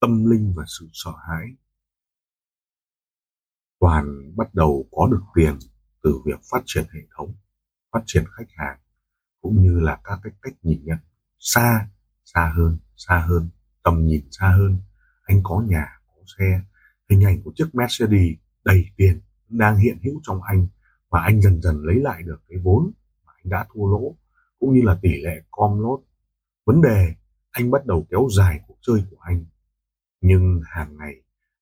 tâm linh và sự sợ hãi. Toàn bắt đầu có được tiền từ việc phát triển hệ thống, phát triển khách hàng, cũng như là các cái cách nhìn nhận xa, xa hơn, xa hơn, tầm nhìn xa hơn. Anh có nhà, có xe, hình ảnh của chiếc Mercedes đầy tiền đang hiện hữu trong anh và anh dần dần lấy lại được cái vốn mà anh đã thua lỗ cũng như là tỷ lệ com lốt. Vấn đề anh bắt đầu kéo dài cuộc chơi của anh nhưng hàng ngày,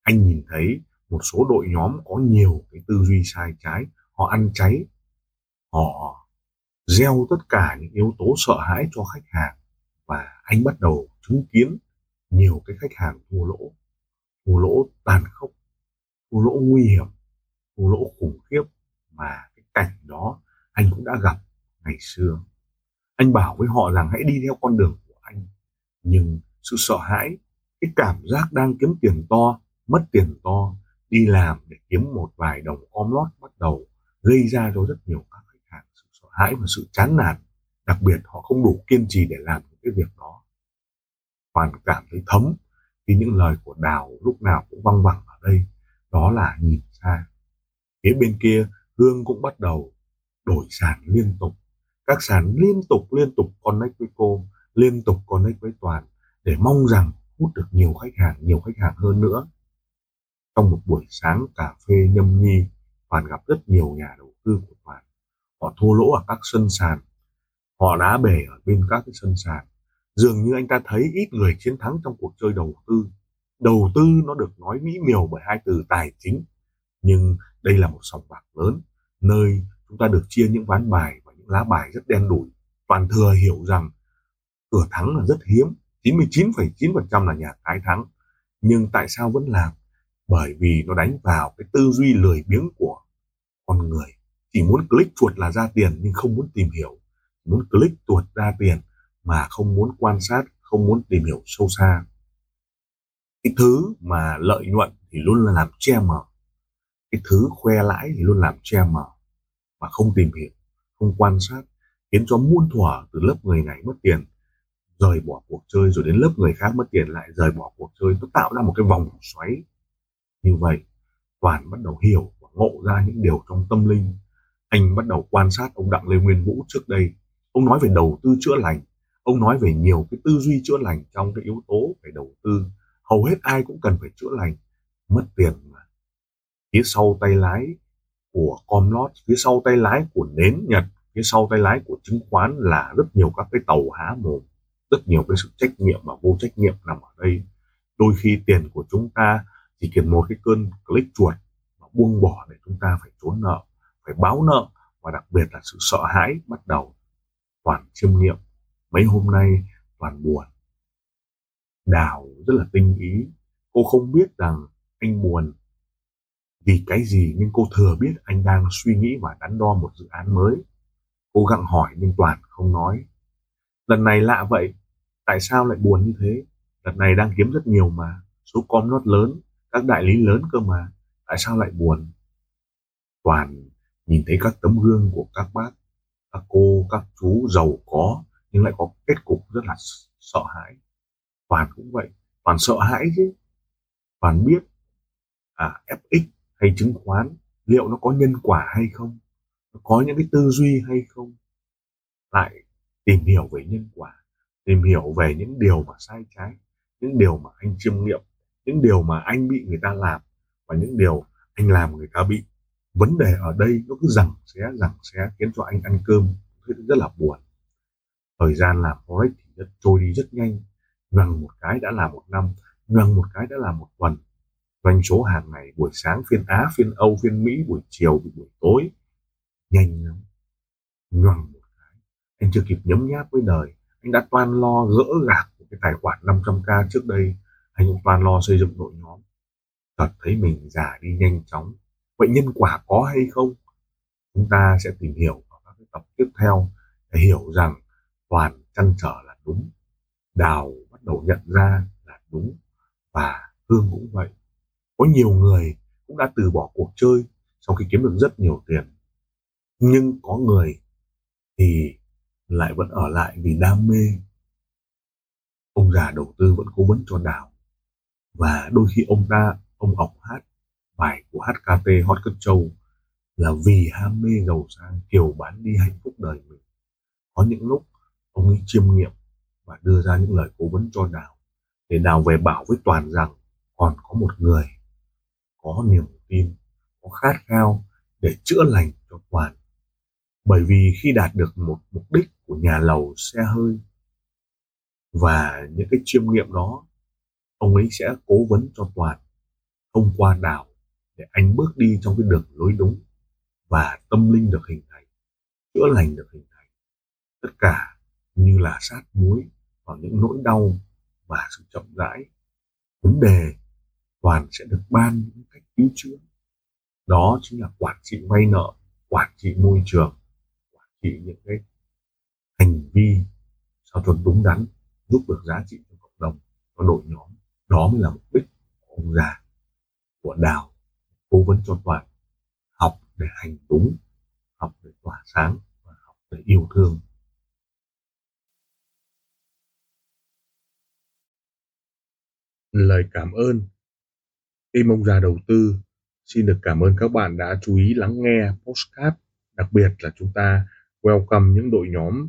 anh nhìn thấy một số đội nhóm có nhiều cái tư duy sai trái, họ ăn cháy họ gieo tất cả những yếu tố sợ hãi cho khách hàng và anh bắt đầu chứng kiến nhiều cái khách hàng thua lỗ. Thua lỗ tàn khốc, thua lỗ nguy hiểm, thua lỗ khủng khiếp mà cái cảnh đó anh cũng đã gặp ngày xưa. Anh bảo với họ rằng hãy đi theo con đường của anh, nhưng sự sợ hãi cái cảm giác đang kiếm tiền to, mất tiền to, đi làm để kiếm một vài đồng om lót bắt đầu gây ra cho rất nhiều các khách hàng sự sợ hãi và sự chán nản. Đặc biệt họ không đủ kiên trì để làm những cái việc đó. Hoàn cảm thấy thấm khi những lời của đào lúc nào cũng văng vẳng ở đây. Đó là nhìn xa. Phía bên kia, hương cũng bắt đầu đổi sàn liên tục. Các sàn liên tục liên tục connect với cô, liên tục connect với toàn để mong rằng hút được nhiều khách hàng, nhiều khách hàng hơn nữa. Trong một buổi sáng cà phê nhâm nhi toàn gặp rất nhiều nhà đầu tư của toàn họ thua lỗ ở các sân sàn. Họ đá bể ở bên các cái sân sàn. Dường như anh ta thấy ít người chiến thắng trong cuộc chơi đầu tư. Đầu tư nó được nói mỹ miều bởi hai từ tài chính. Nhưng đây là một sòng bạc lớn, nơi chúng ta được chia những ván bài và những lá bài rất đen đủi. Toàn thừa hiểu rằng cửa thắng là rất hiếm. 99,9% là nhà cái thắng. Nhưng tại sao vẫn làm? Bởi vì nó đánh vào cái tư duy lười biếng của con người. Chỉ muốn click chuột là ra tiền nhưng không muốn tìm hiểu. Muốn click chuột ra tiền mà không muốn quan sát, không muốn tìm hiểu sâu xa. Cái thứ mà lợi nhuận thì luôn là làm che mờ. Cái thứ khoe lãi thì luôn làm che mờ. Mà không tìm hiểu, không quan sát khiến cho muôn thuở từ lớp người này mất tiền rời bỏ cuộc chơi rồi đến lớp người khác mất tiền lại, rời bỏ cuộc chơi, nó tạo ra một cái vòng xoáy. Như vậy, toàn bắt đầu hiểu và ngộ ra những điều trong tâm linh. Anh bắt đầu quan sát ông đặng lê nguyên vũ trước đây. Ông nói về đầu tư chữa lành, ông nói về nhiều cái tư duy chữa lành trong cái yếu tố về đầu tư. Hầu hết ai cũng cần phải chữa lành, mất tiền mà. Phía sau tay lái của Comlot, phía sau tay lái của nến nhật, phía sau tay lái của chứng khoán là rất nhiều các cái tàu há mồm rất nhiều cái sự trách nhiệm và vô trách nhiệm nằm ở đây. Đôi khi tiền của chúng ta chỉ cần một cái cơn click chuột và buông bỏ để chúng ta phải trốn nợ, phải báo nợ và đặc biệt là sự sợ hãi bắt đầu toàn chiêm nghiệm. Mấy hôm nay toàn buồn. Đào rất là tinh ý. Cô không biết rằng anh buồn vì cái gì nhưng cô thừa biết anh đang suy nghĩ và đắn đo một dự án mới. Cô gặng hỏi nhưng toàn không nói. Lần này lạ vậy tại sao lại buồn như thế? Đợt này đang kiếm rất nhiều mà. Số com nốt lớn, các đại lý lớn cơ mà. Tại sao lại buồn? Toàn nhìn thấy các tấm gương của các bác, các cô, các chú giàu có, nhưng lại có kết cục rất là sợ hãi. Toàn cũng vậy. Toàn sợ hãi chứ. Toàn biết à fx hay chứng khoán, liệu nó có nhân quả hay không? Nó có những cái tư duy hay không? Lại tìm hiểu về nhân quả tìm hiểu về những điều mà sai trái, những điều mà anh chiêm nghiệm, những điều mà anh bị người ta làm và những điều anh làm người ta bị. Vấn đề ở đây nó cứ rằng xé rằng xé khiến cho anh ăn cơm rất là buồn. Thời gian làm forex thì rất trôi đi rất nhanh, nhoằng một cái đã là một năm, nhoằng một cái đã là một tuần. Doanh số hàng ngày buổi sáng phiên á, phiên âu, phiên mỹ, buổi chiều buổi tối, nhanh lắm. Nhoằng một cái, anh chưa kịp nhấm nháp với đời anh đã toan lo gỡ gạc một cái tài khoản 500k trước đây. Anh ông toàn lo xây dựng đội nhóm. Thật thấy mình già đi nhanh chóng. Vậy nhân quả có hay không? Chúng ta sẽ tìm hiểu ở các cái tập tiếp theo để hiểu rằng toàn chăn trở là đúng. Đào bắt đầu nhận ra là đúng và hương cũng vậy. Có nhiều người cũng đã từ bỏ cuộc chơi sau khi kiếm được rất nhiều tiền. Nhưng có người thì lại vẫn ở lại vì đam mê. Ông già đầu tư vẫn cố vấn cho đào. Và đôi khi ông ta, ông ọc hát, bài của HKT Hot Cất Châu là vì ham mê giàu sang, kiểu bán đi hạnh phúc đời mình. Có những lúc, ông ấy chiêm nghiệm và đưa ra những lời cố vấn cho đào, để đào về bảo với toàn rằng còn có một người có niềm tin, có khát khao để chữa lành cho toàn. Bởi vì khi đạt được một mục đích của nhà lầu xe hơi. Và những cái chiêm nghiệm đó, ông ấy sẽ cố vấn cho toàn thông qua đào để anh bước đi trong cái đường lối đúng và tâm linh được hình thành, chữa lành được hình thành. Tất cả như là sát muối vào những nỗi đau và sự chậm rãi. Vấn đề, toàn sẽ được ban những cách cứu chữa. Đó chính là quản trị vay nợ, quản trị môi trường, quản trị những cái hành vi sao cho đúng đắn, giúp được giá trị cho cộng đồng, cho đội nhóm. Đó mới là mục đích của ông già, của đào, cố vấn cho toàn. Học để hành đúng, học để tỏa sáng và học để yêu thương. Lời cảm ơn. Tim ông già đầu tư, xin được cảm ơn các bạn đã chú ý lắng nghe postcard đặc biệt là chúng ta welcome những đội nhóm